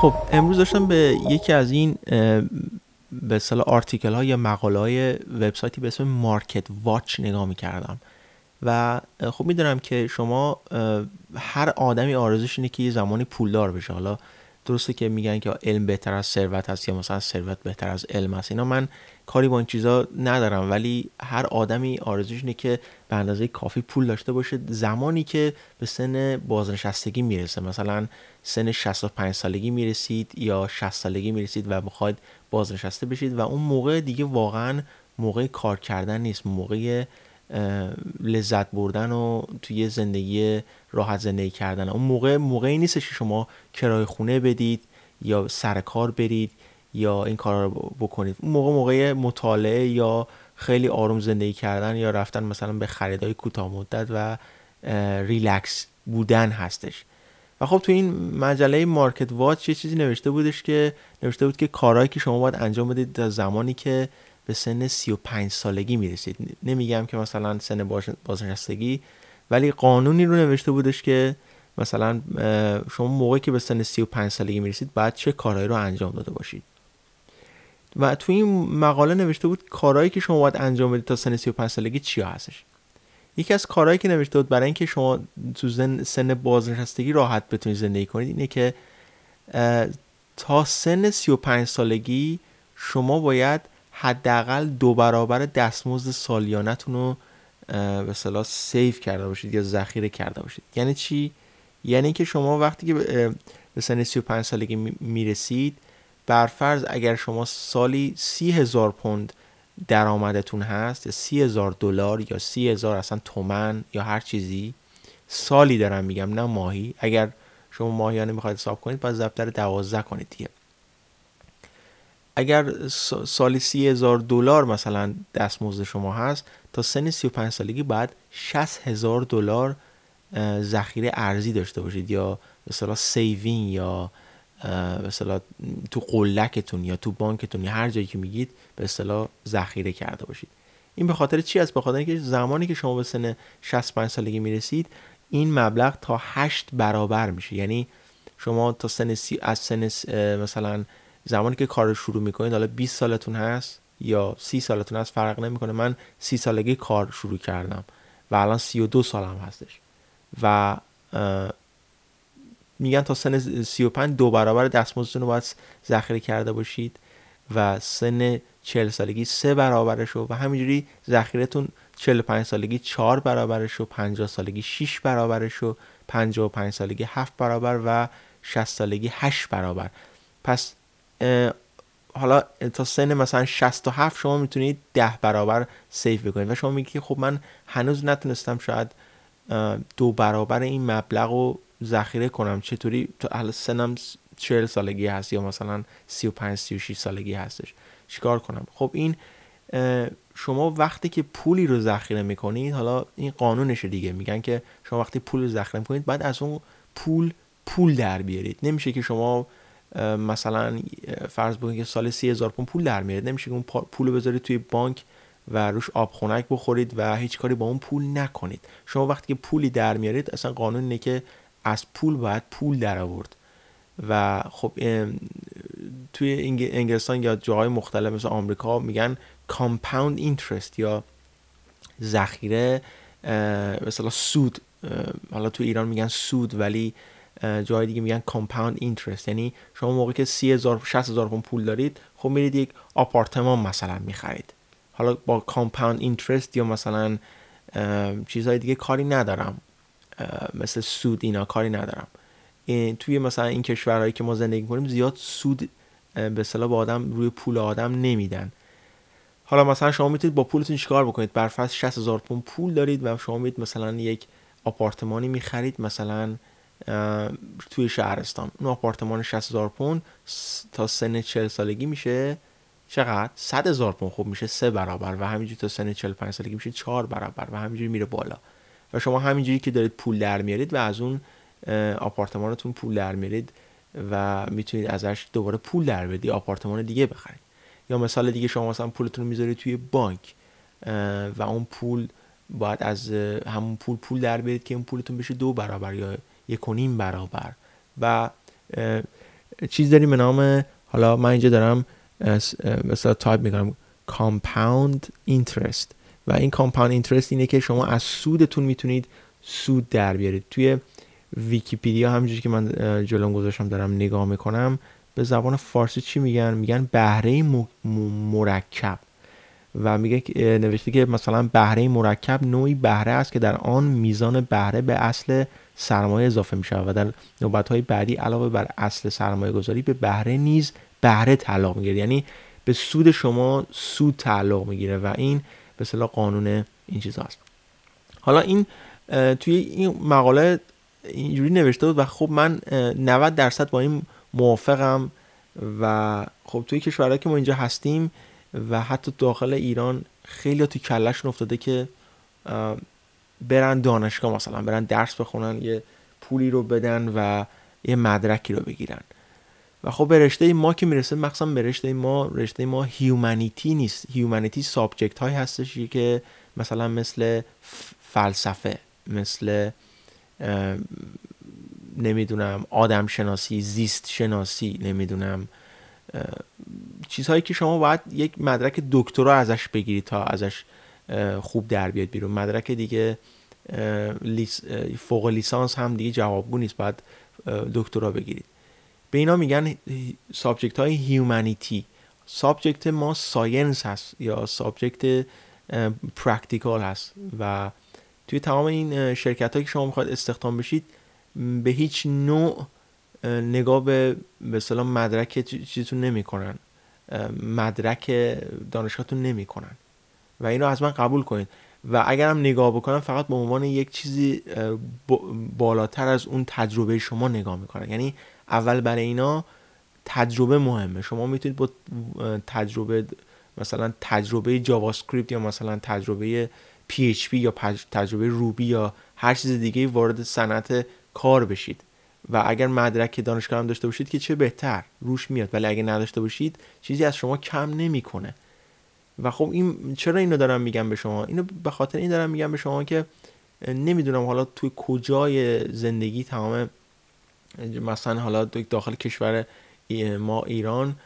خب امروز داشتم به یکی از این به اصطلاح آرتیکل ها یا مقاله های وبسایتی به اسم مارکت واچ نگاه می‌کردم و خب می‌دونم که شما هر آدمی آرزوش اینه که یه زمانی پولدار بشه. حالا درسته که میگن که علم بهتر از ثروت هست یا مثلا ثروت بهتر از علم هست. اینا من کاری با این چیزا ندارم. ولی هر آدمی آرزوش اینه که به اندازه کافی پول داشته باشه. زمانی که به سن بازنشستگی می‌رسه. مثلا سن 65 سالگی می‌رسید یا 60 سالگی می‌رسید و بخواید بازنشسته بشید و اون موقع دیگه واقعا موقع کار کردن نیست موقع لذت بردن و توی زندگی راحت زندگی کردن. اون موقع موقعی نیست که شما کرای خونه بدید یا سر کار برید یا این کار رو بکنید. اون موقع موقع مطالعه یا خیلی آروم زندگی کردن یا رفتن مثلا به خریدای کوتاه مدت و ریلکس بودن هستش. و خب تو این مجله MarketWatch یه چیزی نوشته بودش که نوشته بود که کارهایی که شما باید انجام بدید در زمانی که به سن 35 سالگی می‌رسید. نمیگم که مثلا سن بازنشستگی ولی قانونی رو نوشته بودش که مثلا شما موقعی که به سن 35 سالگی می‌رسید بعد چه کارهایی رو انجام داده باشید. و تو این مقاله نوشته بود کارهایی که شما باید انجام بدید تا سن 35 سالگی چیا هستش. یکی از کارهایی که نوشته بود برای اینکه شما تو سن بازنشستگی راحت بتونید زندگی کنید اینه که تا سن 35 سالگی شما باید حداقل دو برابر دستمزد سالیانتون رو به اصطلاح سیف کرده باشید یا ذخیره کرده باشید. یعنی چی؟ یعنی که شما وقتی که به سن 35 سالگی می‌رسید برفرض اگر شما سالی سی هزار پوند درآمدتون هست سی هزار دلار یا سی هزار اصلا تومن یا هر چیزی سالی دارم میگم نه ماهی. اگر شما ماهیانه می‌خواید حساب کنید باید ضرب در دوازده کنید دیگه. اگر سالی سی هزار دلار مثلا دستمزد شما هست تا سن 35 سالگی بعد 60 هزار دلار ذخیره ارزی داشته باشید یا اصطلاح سیوین یا به اصطلاح تو قلکتون یا تو بانکتون یا هر جایی که میگید به اصطلاح ذخیره کرده باشید. این به خاطر چی است؟ به خاطر اینکه زمانی که شما به سن 65 سالگی می‌رسید این مبلغ تا 8 برابر میشه. یعنی شما تا سن سی از سن مثلا زمانی که کار رو شروع می‌کنید حالا 20 سالتون هست یا 30 سالتون هست فرق نمی‌کنه. من 30 سالگی کار شروع کردم و الان 32 سالم هستش و میگن تا سن 35 دو برابر دستمزدتون رو باید ذخیره کرده باشید و سن 40 سالگی سه برابرش و همینجوری ذخیرتون 45 سالگی 4 برابرش و 50 سالگی 6 برابرش و 55 سالگی 7 برابر و 60 سالگی 8 برابر. پس حالا تا سن مثلا 67 شما می‌تونید 10 برابر سیف بکنید و شما میگید خب من هنوز نتونستم شاید دو برابر این مبلغ رو ذخیره کنم چطوری تو حالا سنم 40 سالگی هست یا مثلا 35 36 سالگی هستش. چیکار کنم؟ خب این شما وقتی که پولی رو ذخیره می‌کنید حالا این قانونشه دیگه. میگن که شما وقتی پول رو ذخیره می‌کنید بعد از اون پول پول در بیارید. نمیشه که شما مثلا فرض بکنید که سال سی هزار پون پول در میارید. نمیشه که اون پول رو بذارید توی بانک و روش آب خنک بخورید و هیچ کاری با اون پول نکنید. شما وقتی که پولی در میارید اصلا قانون اینه که از پول باید پول در آورد و خب توی انگلستان یا جاهای مختلف مثل آمریکا میگن کامپاوند اینترست یا ذخیره مثلا سود. حالا تو ایران میگن سود ولی جای دیگه میگن کامپاوند اینترست یعنی شما موقعی که 30 هزار 60 هزار پول دارید خب میرید یک آپارتمان مثلا می‌خرید. حالا با کامپاوند اینترست یا مثلا چیزهای دیگه کاری ندارم. مثل سود اینا کاری ندارم. توی مثلا این کشورهایی که ما زندگی کنیم زیاد سود به صلاح با آدم روی پول آدم نمیدن. حالا مثلا شما می‌تونید با پولتون چیکار بکنید؟ بر فرض 60 هزار پول پول دارید و شما می‌تونید مثلا یک آپارتمانی می‌خرید مثلا توی شهرستان. اون آپارتمان 60 هزار پوند تا سن 40 سالگی میشه چقدر؟ 100 هزار پوند. خب میشه سه برابر و همینجوری تا سن 45 سالگی میشه چهار برابر و همینجوری میره بالا. و شما همینجوری که دارید پول در میارید و از اون آپارتمانتون پول در میارید و می‌تونید ازش دوباره پول در بدی آپارتمان دیگه بخرید. یا مثال دیگه شما مثلا پولتون رو می‌ذارید توی بانک و اون پول باید از همون پول پول در بیارید که اون پولتون بشه دو برابر یا یک و نیم برابر. و چیز داریم به نام حالا من اینجا دارم مثلا تایپ می‌کنم compound interest و این compound interest اینه که شما از سودتون می‌تونید سود در بیارید. توی ویکیپیدیا همینجوری که من جلوم گذاشتم دارم نگاه می‌کنم به زبان فارسی چی میگن؟ میگن بهره مرکب. و میگه نوشته که مثلا بهره مرکب نوعی بهره است که در آن میزان بهره به اصل سرمایه اضافه میشه و در نوبت های بعدی علاوه بر اصل سرمایه گذاری به بهره نیز بهره تعلق می‌گیره. یعنی به سود شما سود تعلق می‌گیره و این به اصطلاح قانون این چیز هست. حالا این توی این مقاله اینجوری نوشته بود و خب من 90 درصد با این موافقم و خب توی کشورهایی که ما اینجا هستیم و حتی داخل ایران خیلی تو کلشون افتاده که برن دانشگاه مثلا برن درس بخونن یه پولی رو بدن و یه مدرکی رو بگیرن. و خب به رشته ما که می‌رسه مخصوصا به رشته ما رشته ما هیومانیتی نیست. هیومانیتی سابجکت هایی هستش که مثلا مثل فلسفه مثل نمی‌دونم آدم شناسی زیست شناسی نمی‌دونم چیزهایی که شما باید یک مدرک دکترا ازش بگیرید تا ازش خوب در بیاد بیرون. مدرک دیگه فوق لیسانس هم دیگه جوابگو نیست. باید دکترا بگیرید. به اینا میگن subject های humanity subject ما science هست یا subject practical هست و توی تمام این شرکت هایی که شما می‌خواید استخدام بشید به هیچ نوع نگاه به به مدرک چیزتون نمی‌کنن. مدرک دانشگاهتون نمی‌کنن. و اینو از من قبول کنید. و اگرم نگاه بکنم فقط به عنوان یک چیزی بالاتر از اون تجربه شما نگاه می‌کنن. یعنی اول برای اینا تجربه مهمه. شما می‌تونید با تجربه مثلا تجربه جاوا اسکریپت یا مثلا تجربه PHP یا تجربه روبی یا هر چیز دیگه وارد صنعت کار بشید. و اگر مدرک دانشگاه هم داشته باشید که چه بهتر روش میاد. ولی اگر نداشته باشید چیزی از شما کم نمی‌کنه. و خب این چرا اینو دارم میگم به شما؟ اینو به خاطر این دارم میگم به شما که نمی‌دونم حالا توی کجای زندگی تمام مثلا حالا داخل کشور ما ایران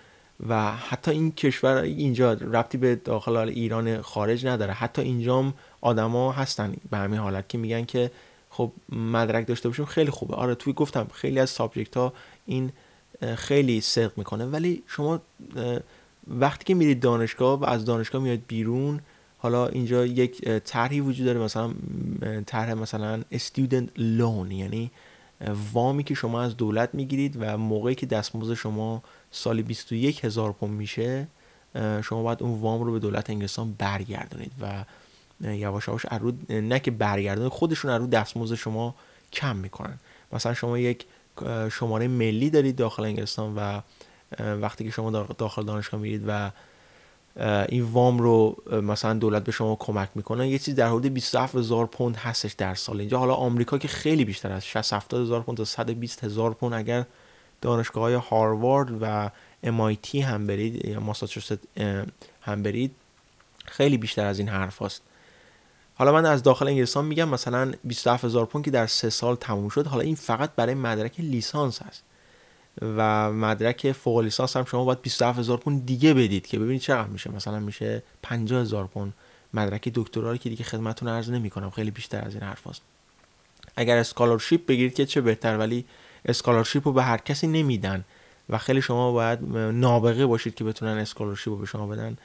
و حتی این کشور اینجا ربطی به داخل ایران خارج نداره. حتی اینجام آدما هستن به همین حالت که میگن که خب مدرک داشته باشیم خیلی خوبه. آره توی گفتم خیلی از سابجکت ها این خیلی صدق می‌کنه. ولی شما وقتی که میرید دانشگاه و از دانشگاه میاد بیرون حالا اینجا یک طرحی وجود داره. مثلا طرح مثلا student loan یعنی وامی که شما از دولت می‌گیرید و موقعی که دستمزد شما سالی 21 هزار پوند میشه شما باید اون وام رو به دولت انگلستان برگردونید و یواش یواش ارو نه که برگردونید خودشون ارو دستمزد شما کم می‌کنن. مثلا شما یک شماره ملی دارید داخل انگلستان و وقتی که شما داخل دانشگاه میرید و این وام رو مثلا دولت به شما کمک می‌کنه یه چیز در حدود 27 هزار پوند هستش در سال اینجا حالا آمریکا که خیلی بیشتر از 60 70 هزار پوند تا 120 هزار پوند اگر دانشگاه های هاروارد و MIT هم برید یا ماساچوست هم برید خیلی بیشتر از این حرف هست. حالا من از داخل انگلستان میگم مثلا 27 هزار پوند که در سه سال تموم شد حالا این فقط برای مدرک لیسانس هست و مدرک فوق لیسانس هم شما باید 27 هزار پوند دیگه بدید که ببینید چقدر میشه. مثلا میشه 50 هزار پوند مدرک دکترا که دیگه خدمتتون عرض نمی‌کنم. خیلی بیشتر از این حرف هست. اگر scholarship بگیرید که چه بهتر ولی scholarship رو به هر کسی نمیدن و خیلی شما باید نابغه باشید که بتونن scholarship رو به شما بدن.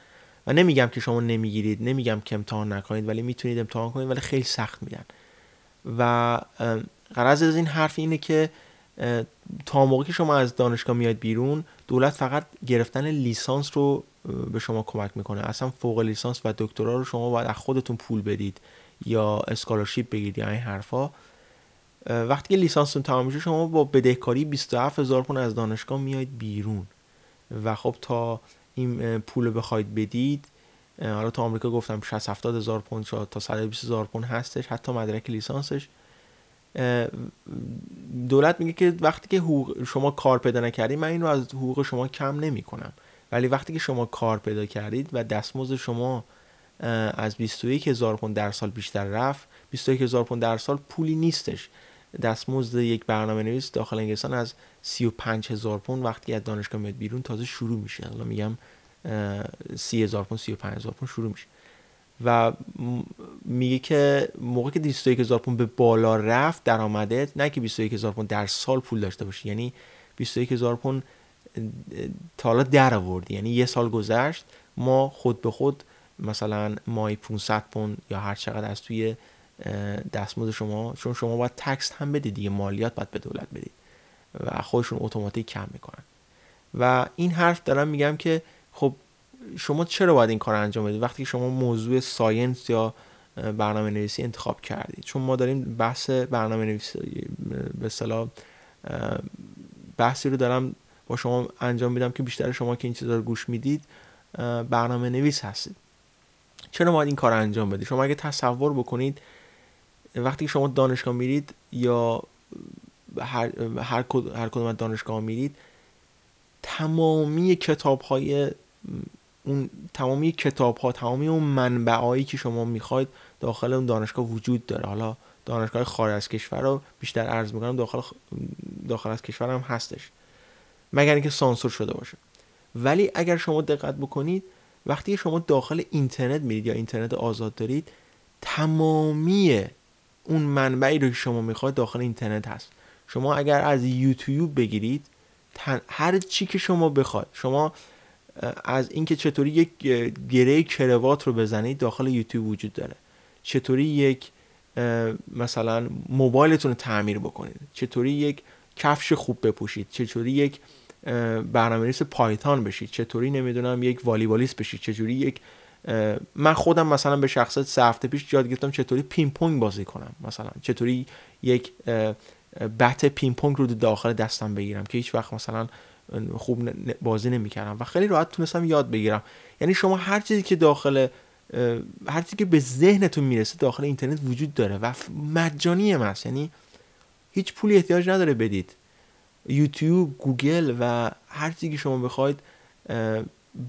و نمیگم که شما نمی‌گیرید نمیگم که امتحان نکنید ولی می‌تونید امتحان کنید ولی خیلی سخت میدن. و غرض از این حرف اینه که تا موقعی که شما از دانشگاه میاد بیرون دولت فقط گرفتن لیسانس رو به شما کمک می‌کنه. اصلا فوق لیسانس و دکترا رو شما باید از خودتون پول بدید یا اسکالرشیپ بگیرید یا این حرفا. وقتی که لیسانستون تمام میشه شما با بدهکاری 27 هزار پوند از دانشگاه میاید بیرون. و خب تا این پول رو بخواید بدید حالا تا آمریکا گفتم 60 70 هزار پوند تا 120 هزار پوند هستش حتی مدرک لیسانسش. دولت میگه که وقتی که حقوق شما کار پیدا نکردید من این رو از حقوق شما کم نمی کنم ولی وقتی که شما کار پیدا کردید و دستمزد شما از 21 هزار پوند در سال بیشتر رفت 21 هزار پوند در سال پولی نیستش. دستمزد یک برنامه نویس داخل انگلستان از 35 هزار پوند وقتی از دانشگاه میاد بیرون تازه شروع میشه. الان میگم 30 هزار پوند 35 هزار پوند شروع میشه. و میگه که موقع که 21 هزار پوند به بالا رفت درآمده نه که 21 هزار پوند در سال پول داشته باشی یعنی 21 هزار پوند تا حالا در آوردی یعنی یه سال گذشت ما خود به خود مثلا مای 500 پوند یا هر چقدر از توی دستمزد شما چون شما باید tax هم بدید دیگه مالیات باید به دولت بدید و خودشون اتوماتیک کم می‌کنن. و این حرف دارم میگم که خب شما چرا باید این کار انجام بدید؟ وقتی شما موضوع science یا برنامه نویسی انتخاب کردید چون ما داریم بحث برنامه نویسی به اصطلاح بحثی رو دارم با شما انجام میدم که بیشتر شما که این چیزا رو گوش می‌دید برنامه نویس هستید. چرا باید این کار انجام بدید؟ شما اگه تصور بکنید وقتی شما دانشگاه میرید یا هر, هر, هر کدوم دانشگاه میرید تمامی کتاب های اون تمامی کتاب ها تمامی اون منبعایی که شما می‌خواید داخل اون دانشگاه وجود داره. حالا دانشگاه خارج از کشور رو بیشتر عرض می‌کنم داخل داخل از کشور هم هستش. مگر اینکه سانسور شده باشه. ولی اگر شما دقت بکنید وقتی شما داخل اینترنت میرید یا اینترنت آزاد دارید تمامی اون منبعی رو که شما می‌خواید داخل اینترنت هست. شما اگر از یوتیوب بگیرید هر چی که شما بخواید شما از اینکه چطوری یک گره کروات رو بزنید داخل یوتیوب وجود داره. چطوری یک مثلا موبایلتون رو تعمیر بکنید. چطوری یک کفش خوب بپوشید. چطوری یک برنامه‌نویس Python بشید. چطوری نمی‌دونم یک والیبالیست بشید. چطوری یک من خودم مثلا به شخصه سه هفته پیش یاد گرفتم چطوری پینگ پونگ بازی کنم مثلا. چطوری یک bat پینگ پونگ رو داخل دستم بگیرم که هیچ وقت مثلا خوب بازی نمی‌کردم و خیلی راحت تونستم یاد بگیرم. یعنی شما هر چیزی که داخل هر چیزی که به ذهنتون می‌رسه داخل اینترنت وجود داره و مجانی هست. یعنی هیچ پولی احتیاج نداره بدید. YouTube Google و هر چیزی که شما بخواید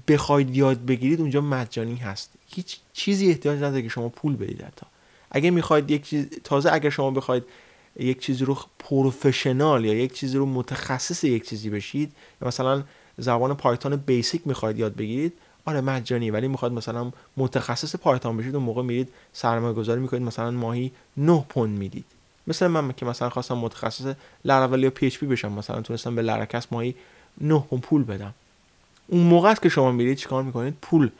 بخواید یاد بگیرید اونجا مجانی هست. هیچ چیزی احتیاج نداره که شما پول بدید حتی. اگه می‌خواید یک چیز تازه اگر شما بخواید یک چیزی رو professional یا یک چیزی رو متخصص یک چیزی بشید یا مثلا زبان Python basic می‌خواید یاد بگیرید آره مجانی ولی می‌خواد مثلا متخصص Python بشید اون موقع میرید سرمایه گذاری می‌کنید مثلا ماهی 9 پوند می‌دید. مثل من که مثلا خواستم متخصص لاراول یا PHP بشم مثلا تونستم به Laracasts ماهی 9 پوند پول بدم. اون موقع است که شما میرید چیکار می‌کنید؟ پول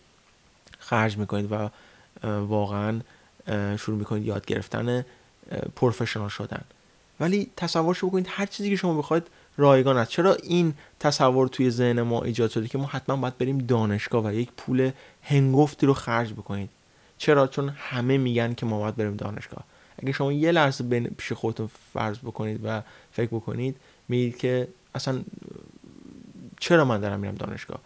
خرج می‌کنید و واقعا شروع می‌کنید یاد گرفتن professional شدن. ولی تصورش بکنید هر چیزی که شما بخواید رایگان است. چرا این تصور توی ذهن ما ایجاد شده که ما حتما باید بریم دانشگاه و یک پول هنگفتی رو خرج بکنید؟ چرا؟ چون همه میگن که ما باید بریم دانشگاه. اگه شما یه لحظه بین پیش خودتون فرض بکنید و فکر بکنید میگید که اصلا چرا من دارم میرم دانشگاه؟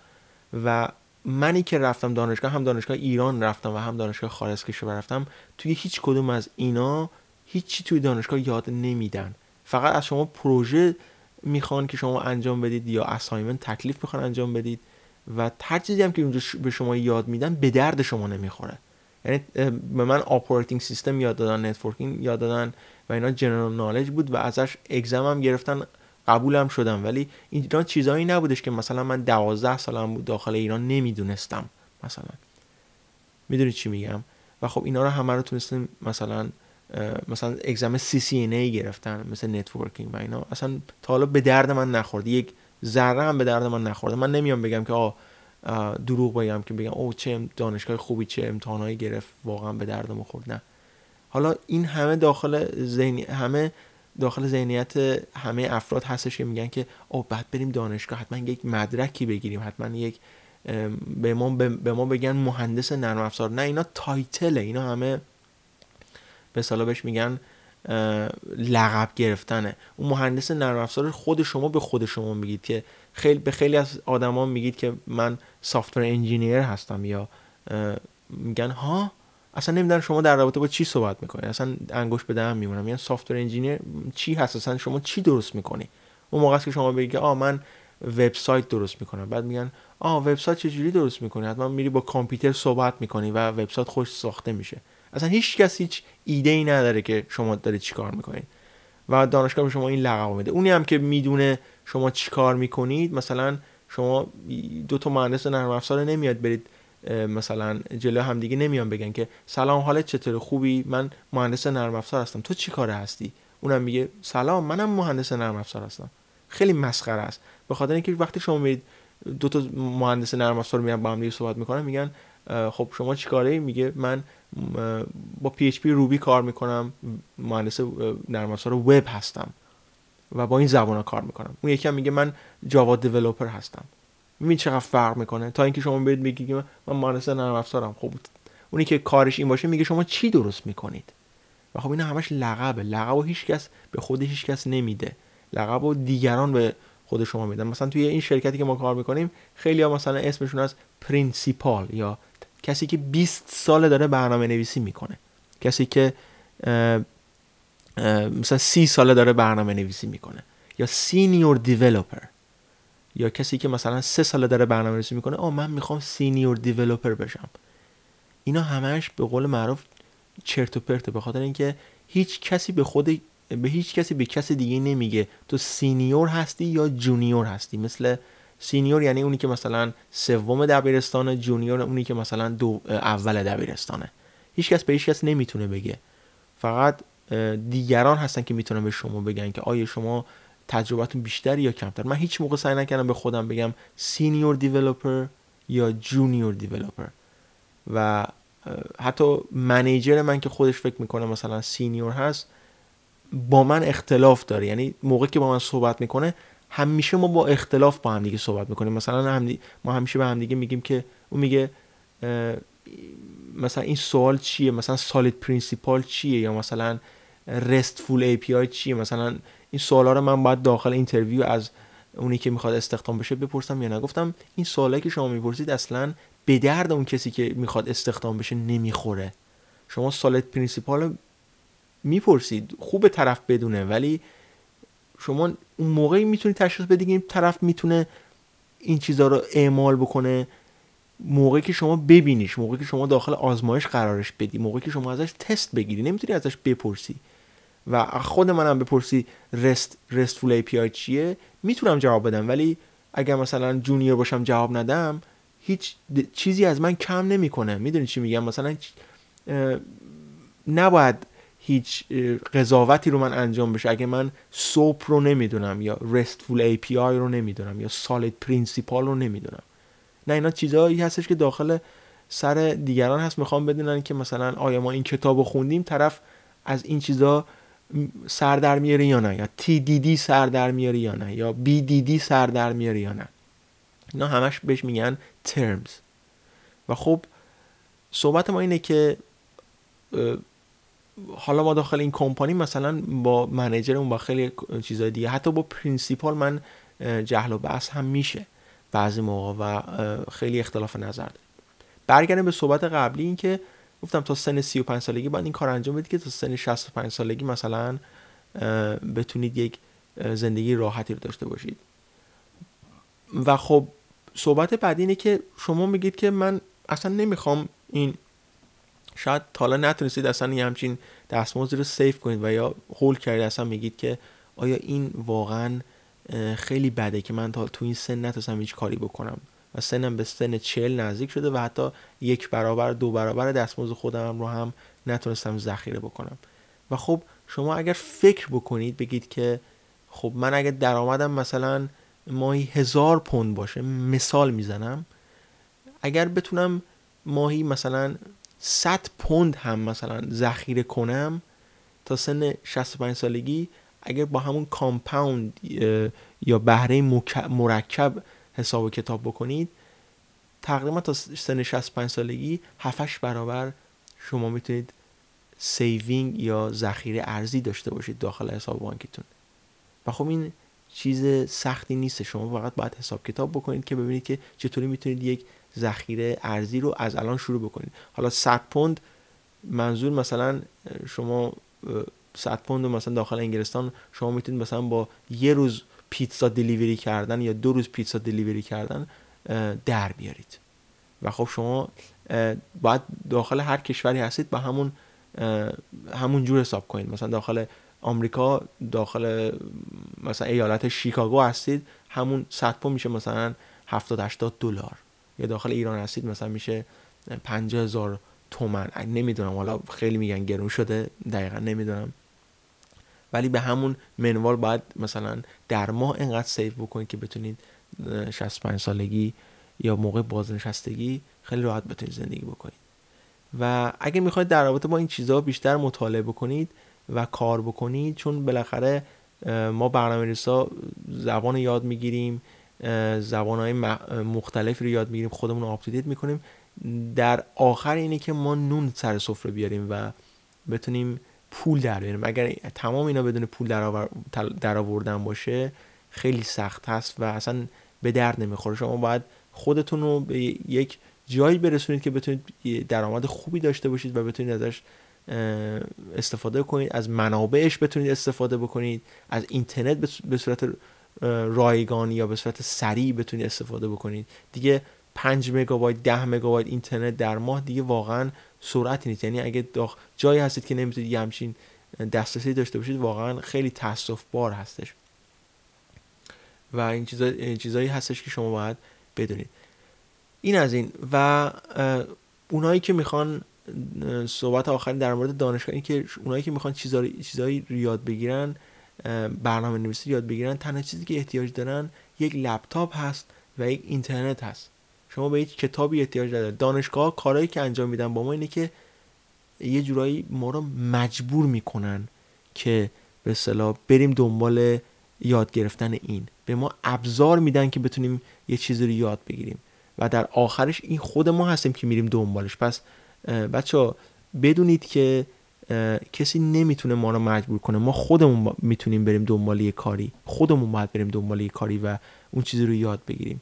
و منی که رفتم دانشگاه هم دانشگاه ایران رفتم و هم دانشگاه خارج کشور رفتم توی هیچ کدوم از اینا هیچی توی دانشگاه یاد نمیدن. فقط از شما پروژه می‌خوان که شما انجام بدید یا اسایمنت تکلیف می‌خوان انجام بدید و هر چیزی هم که اونجا به شما یاد میدن به درد شما نمی‌خوره. یعنی به من operating system یاد دادن networking یاد دادن و اینا general knowledge بود و ازش exam هم گرفتن قبولم شدم. ولی اینا چیزایی نبودش که مثلا من دوازده سالم بود داخل ایران نمی‌دونستم مثلا. می‌دونی چی میگم؟ و خب اینا رو همه رو تونستیم مثلا مثلا exam CCNA گرفتن مثل networking و اینا. اصلا تا حالا به درد من نخورد. یک ذره هم به درد من نخورده من نمیام بگم که آه دروغ بگم که بگم او چه دانشگاه خوبی چه امتحانایی گرفت. واقعا به درد خورد. نه. حالا این همه داخل ذهنی همه داخل ذهنیت همه افراد هستش که میگن که او بعد بریم دانشگاه حتما یک مدرکی بگیریم. حتما یک به ما, به ما بگن مهندس نرم افزار. نه اینا تایتله اینا همه به صلاح بهش میگن لقب گرفتنه. اون مهندس نرم افزار خود شما به خود شما میگید که خیلی به خیلی از آدما میگید که من software engineer هستم یا میگن ها؟ اصلا نمی‌دونم شما در رابطه با چی صحبت می‌کنید اصلا انگشت به دهن میمونم. میگن software engineer چی هست؟ اصلا شما چی درست می‌کنی؟ اون موقع است که شما بگید آ من وبسایت درست می‌کنم. بعد میگن آ وبسایت چجوری درست می‌کنی؟ حتما میری با کامپیوتر صحبت می‌کنی و وبسایت خودش ساخته میشه. اصلا هیچ کس هیچ ایده ای نداره که شما دارید چیکار می‌کنید. و دانشگاه به شما این لقب میده. اونی هم که می‌دونه شما چیکار می‌کنید مثلا شما دو تا مهندس نرم افزار نمیاد برید مثلا جلو همدیگه نمیان بگن که سلام حالت چطور خوبی؟ من مهندس نرم افزار هستم. تو چی کاره هستی؟ اونم میگه سلام منم مهندس نرم افزار هستم. خیلی مسخره است. به خاطر اینکه وقتی شما میرید دو تا مهندس نرم افزار میان با هم صحبت می‌کنن میگن خب شما چیکاره میگه من با PHP Ruby کار می‌کنم مهندس نرم افزار وب هستم و با این زبان ها کار می‌کنم. اون یکی هم میگه من Java developer هستم. می‌بینی چقدر فرق می‌کنه؟ تا اینکه شما برید بگید من مهندس نرم افزارم خب اونی که کارش این باشه میگه شما چی درست می‌کنید؟ و خب این همش لقبه لقب و هیچکس به خود هیچکس نمیده. لقب و دیگران به خود شما میدن. مثلا توی این شرکتی که ما کار می‌کنیم خیلی ها مثلا اسمشون از principal یا کسی که 20 سال داره برنامه نویسی می‌کنه. کسی که مثلا سی ساله داره برنامه نویسی می‌کنه. یا senior developer یا کسی که مثلا سه ساله داره برنامه نویسی می‌کنه آ من می‌خوام senior developer بشم. اینا همش به قول معروف چرت و پرته به خاطر اینکه هیچ کسی به خود به هیچ کسی به کسی دیگه نمیگه. تو senior هستی یا junior هستی؟ مثل senior یعنی اونی که مثلا سوم دبیرستانه junior اونی که مثلا دو اول دبیرستانه. هیچ کس به هیچ کس نمی‌تونه بگه. فقط دیگران هستن که می‌تونن به شما بگن که آیا شما تجربتون بیشتری یا کمتر. من هیچ موقع سعی نکردم به خودم بگم senior developer یا junior developer. و حتی manager من که خودش فکر می‌کنه مثلا senior هست با من اختلاف داره. یعنی موقع که با من صحبت می‌کنه همیشه ما با اختلاف با هم دیگه صحبت می‌کنیم. مثلا ما همیشه به هم دیگه میگیم که اون میگه مثلا این سوال چیه؟ مثلا SOLID principle چیه؟ یا مثلا RESTful API چیه؟ مثلا این سوالا رو من باید داخل interview از اونی که می‌خواد استخدام بشه بپرسم یا نگفتم این سوالایی که شما می‌پرسید اصلا به درد اون کسی که می‌خواد استخدام بشه نمی‌خوره. شما SOLID principle می‌پرسید. خوب طرف بدونه ولی شما اون موقعی می‌تونید تشخیص بدید این طرف می‌تونه این چیزها رو اعمال بکنه. موقعی که شما ببینیش موقعی که شما داخل آزمایش قرارش بدی موقعی که شما ازش تست بگیری نمی‌تونی ازش بپرسی. و خود منم بپرسی REST RESTful API چیه؟ می‌تونم جواب بدم ولی اگر مثلا junior باشم جواب ندم هیچ چیزی از من کم نمی‌کنه. می‌دونی چی میگم؟ مثلا نباید هیچ قضاوتی رو من انجام بشه. اگه من SOAP رو نمی‌دونم یا RESTful API رو نمی‌دونم یا SOLID principle رو نمی‌دونم. نه اینا چیزهایی هستش که داخل سر دیگران هست. می‌خوام بدونن که مثلا آیا ما این کتاب خوندیم طرف از این چیزا سر در میاره یا نه یا TDD سر در میاره یا نه یا BDD سر در میاره یا نه. اینا همش بهش میگن terms. و خب صحبت ما اینه که حالا ما داخل این کمپانی مثلا با منیجرمون با خیلی چیزای دیگه حتی با پرینسیپال من جهل و بحث هم میشه بعضی موقع و خیلی اختلاف نظر داره برگردیم به صحبت قبلی این که گفتم تا سن 35 سالگی باید این کار انجام بدید که تا سن 65 سالگی مثلا بتونید یک زندگی راحتی رو داشته باشید. و خب صحبت بعدی اینه که شما میگید که من اصلا نمی‌خوام این شاید تا حالا نتونستید اصلا یه همچین دستمزدی رو سیف کنید و یا هول کردید اصلا میگید که آیا این واقعا خیلی بده که من تا تو این سن نتونستم هیچ کاری بکنم؟ و سنم به سن چل نزدیک شده و حتی یک برابر دو برابر دستمزد خودم رو هم نتونستم ذخیره بکنم. و خب شما اگر فکر بکنید بگید که خب من اگر درآمدم مثلا ماهی هزار پوند باشه مثال می‌زنم اگر بتونم ماهی مثلا 100 پوند هم مثلا ذخیره کنم تا سن 65 سالگی اگر با همون کامپاوند یا بهره مرکب حساب و کتاب بکنید تقریبا تا سن 65 سالگی 7 برابر شما می‌تونید saving یا ذخیره ارزی داشته باشید داخل حساب بانکیتون. و خب این چیز سختی نیست شما فقط باید حساب کتاب بکنید که ببینید که چطوری می‌تونید یک ذخیره ارزی رو از الان شروع بکنید. حالا 100 پوند منظور مثلا شما 100 پوند مثلا داخل انگلستان شما می‌تونید مثلا با یه روز پیتزا delivery کردن یا دو روز پیتزا delivery کردن در بیارید. و خب شما باید داخل هر کشوری هستید با همون همون جور حساب کنید. مثلا داخل آمریکا داخل مثلا ایالت شیکاگو هستید همون صد میشه مثلا 70 80 دلار. یا داخل ایران هستید مثلا میشه 50 هزار تومن. نمی‌دونم حالا خیلی میگن گرون شده دقیقا نمی‌دونم. ولی به همون منوال باید مثلا در ماه انقدر سیو بکنید که بتونید 65 سالگی یا موقع بازنشستگی خیلی راحت بتونید زندگی بکنید. و اگه می‌خواید در رابطه با این چیزها بیشتر مطالعه بکنید و کار بکنید چون بالاخره ما برنامه ریسا زبان یاد می‌گیریم. زبان های مختلفی رو یاد می‌گیریم خودمون رو آپدیت می‌کنیم. در آخر اینه که ما نون سر سفره بیاریم و بتونیم پول در بیاریم. اگر تمام اینا بدون پول در آوردن باشه خیلی سخت هست و اصلا به درد نمی‌خوره. شما باید خودتون رو به یک جایی برسونید که بتونید درآمد خوبی داشته باشید و بتونید ازش استفاده کنید. از منابعش بتونید استفاده بکنید. از اینترنت به صورت رایگان یا به صورت سریع بتونید استفاده بکنید دیگه 5 مگابایت 10 مگابایت اینترنت در ماه دیگه واقعا سرعتی نیست. یعنی اگه داخ جایی هستید که نمی‌تونید یه همچین دسترسی داشته باشید واقعا خیلی تاسف بار هستش. و این چیزا چیزایی هستش که شما باید بدونید. این از این. و اونایی که می‌خوان صحبت آخرین در مورد دانشگاه این که اونایی که می‌خوان چیزایی چیزایی یاد بگیرن برنامه نویسی یاد بگیرن. تنها چیزی که احتیاج دارن یک لپتاپ هست و یک اینترنت هست. شما به هیچ کتابی احتیاج ندارید. دانشگاه کارهایی که انجام میدن با ما اینه که یه جورایی ما رو مجبور می‌کنن که به اصطلاح بریم دنبال یاد گرفتن این. به ما ابزار میدن که بتونیم یه چیزی رو یاد بگیریم. و در آخرش این خود ما هستیم که میریم دنبالش. پس بچه بدونید که کسی نمی‌تونه ما رو مجبور کنه. ما خودمون می‌تونیم بریم دنبال یه کاری. خودمون باید بریم دنبال یه کاری و اون چیزی رو یاد بگیریم.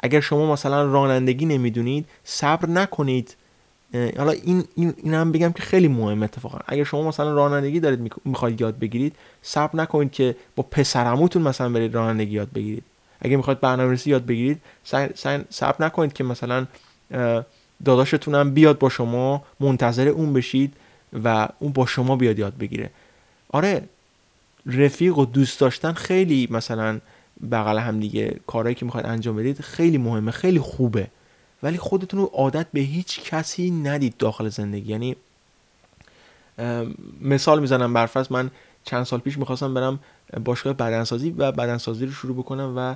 اگر شما مثلا رانندگی نمی‌دونید صبر نکنید. حالا این این هم بگم که خیلی مهمه اتفاقا. اگر شما مثلا رانندگی دارید می‌خواید یاد بگیرید صبر نکنید که با پسرموتون مثلا برید رانندگی یاد بگیرید. اگه می‌خواید برنامه‌نویسی یاد بگیرید صبر نکنید که مثلا داداشتون هم بیاد با شما منتظر اون بشید. و اون با شما بیاد یاد بگیره. آره رفیق و دوست داشتن خیلی مثلا بغل هم دیگه کارهایی که می‌خواید انجام بدید خیلی مهمه خیلی خوبه. ولی خودتون رو عادت به هیچ کسی ندید داخل زندگی. یعنی مثال می‌زنم برفرض من چند سال پیش می‌خواستم برم باشگاه بدنسازی و بدنسازی رو شروع بکنم و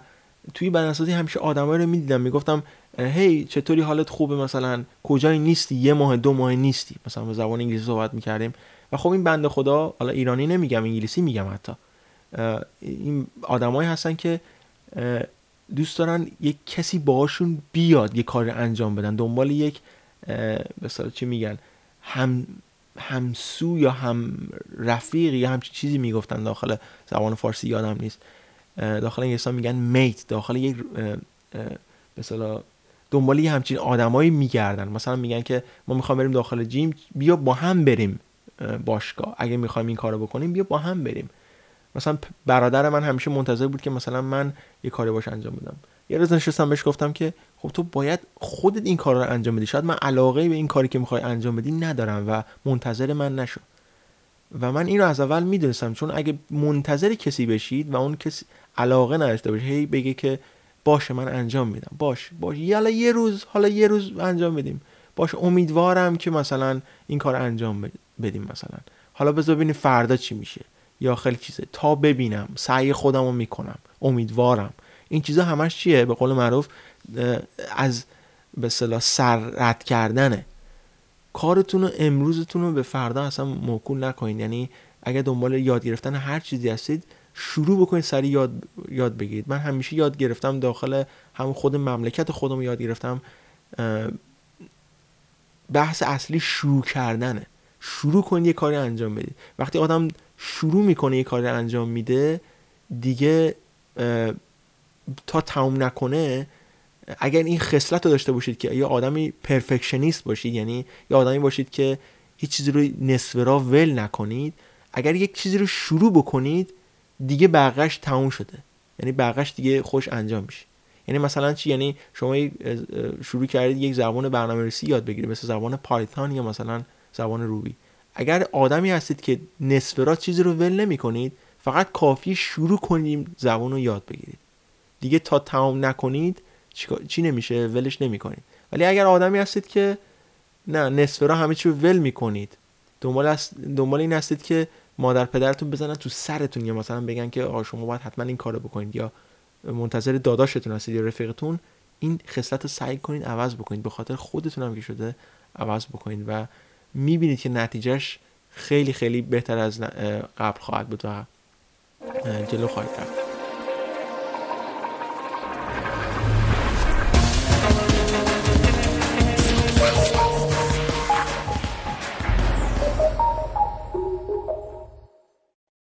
توی بدنسازی همیشه آدمایی رو می‌دیدم می‌گفتم هی چطوری حالت خوبه مثلا؟ کجایی نیستی؟ یه ماه دو ماه نیستی. مثلا به زبان انگلیسی صحبت می‌کردیم. و خب این بنده خدا حالا ایرانی نمیگم انگلیسی میگم حتی. این آدمایی هستن که دوست دارن یک کسی باهاشون بیاد یه کار انجام بدن. دنبال یک مثلا چی میگن؟ هم همسو یا هم رفیق یا همچین چیزی می‌گفتن داخل زبان فارسی یادم نیست. داخل انگلستان میگن میت. داخل یک مثلا دنبال یه همچین آدمایی میگردن. مثلا میگن که ما می‌خوایم بریم داخل جیم بیا با هم بریم باشگاه. اگه می‌خوایم این کارو بکنیم بیا با هم بریم. مثلا برادر من همیشه منتظر بود که مثلا من یه کاری باش انجام بدم. یه روز نشستم بهش گفتم که خب تو باید خودت این کار رو انجام بدی. شاید من علاقه به این کاری که می‌خوای انجام بدی ندارم و منتظر من نشو. و من این رو از اول می‌دونستم. چون اگه منتظر کسی بشید و اون کسی علاقه نداشته باشه هی بگه که باشه من انجام میدم. باش باش حالا یه روز حالا یه روز انجام بدیم. باش امیدوارم که مثلا این کار انجام بدیم مثلا. حالا بذار ببینیم فردا چی میشه. یا خیلی چیزه. تا ببینم. سعی خودم رو می‌کنم. امیدوارم. این چیزا همش چیه؟ به قول معروف از به صلاح سر رد کردنه. کارتون رو امروزتون رو به فردا اصلا موکول نکنین. یعنی اگر دنبال یاد گرفتن هر چیزی هستید شروع بکنید سریع یاد یاد بگیرید. من همیشه یاد گرفتم داخل همون خود مملکت خودم یاد گرفتم بحث اصلی شروع کردنه. شروع کنید یه کاری انجام بدید. وقتی آدم شروع می‌کنه یه کاری انجام میده دیگه تا تموم نکنه اگر این خصلت رو داشته باشید که یه آدمی پرفکشنیست باشید یعنی یه آدمی باشید که هیچ چیزی رو نصف را ول نکنید اگر یک چیزی رو شروع بکنید دیگه بقیش تموم شده. یعنی بقیش دیگه خوش انجام میشه. یعنی مثلا چی؟ یعنی شما شروع کردید یک زبان برنامه‌نویسی یاد بگیرید مثل زبان پایتون یا مثلا زبان روبی. اگر آدمی هستید که نصف را چیزی رو ول نمی کنید فقط کافی شروع کنیم زبان رو یاد بگیرید. دیگه تا تمام نکنید چی نمیشه؟ ولش نمی کنید ولی اگر آدمی هستید که نه نصف را همه چی رو ول می کنید دنبال, دنبال این هستید که مادر پدرتون بزنن تو سرتون یا مثلا بگن که آقا شما باید حتما این کارو بکنید یا منتظر داداشتون هستید یا رفیقتون این خصلت رو سعی کنید عوض بکنید. به خاطر خودتون هم که شده عوض بکنید و می‌بینید که نتیجهش خیلی خیلی بهتر از قبل خواهد بود و جلو خواهید رفت.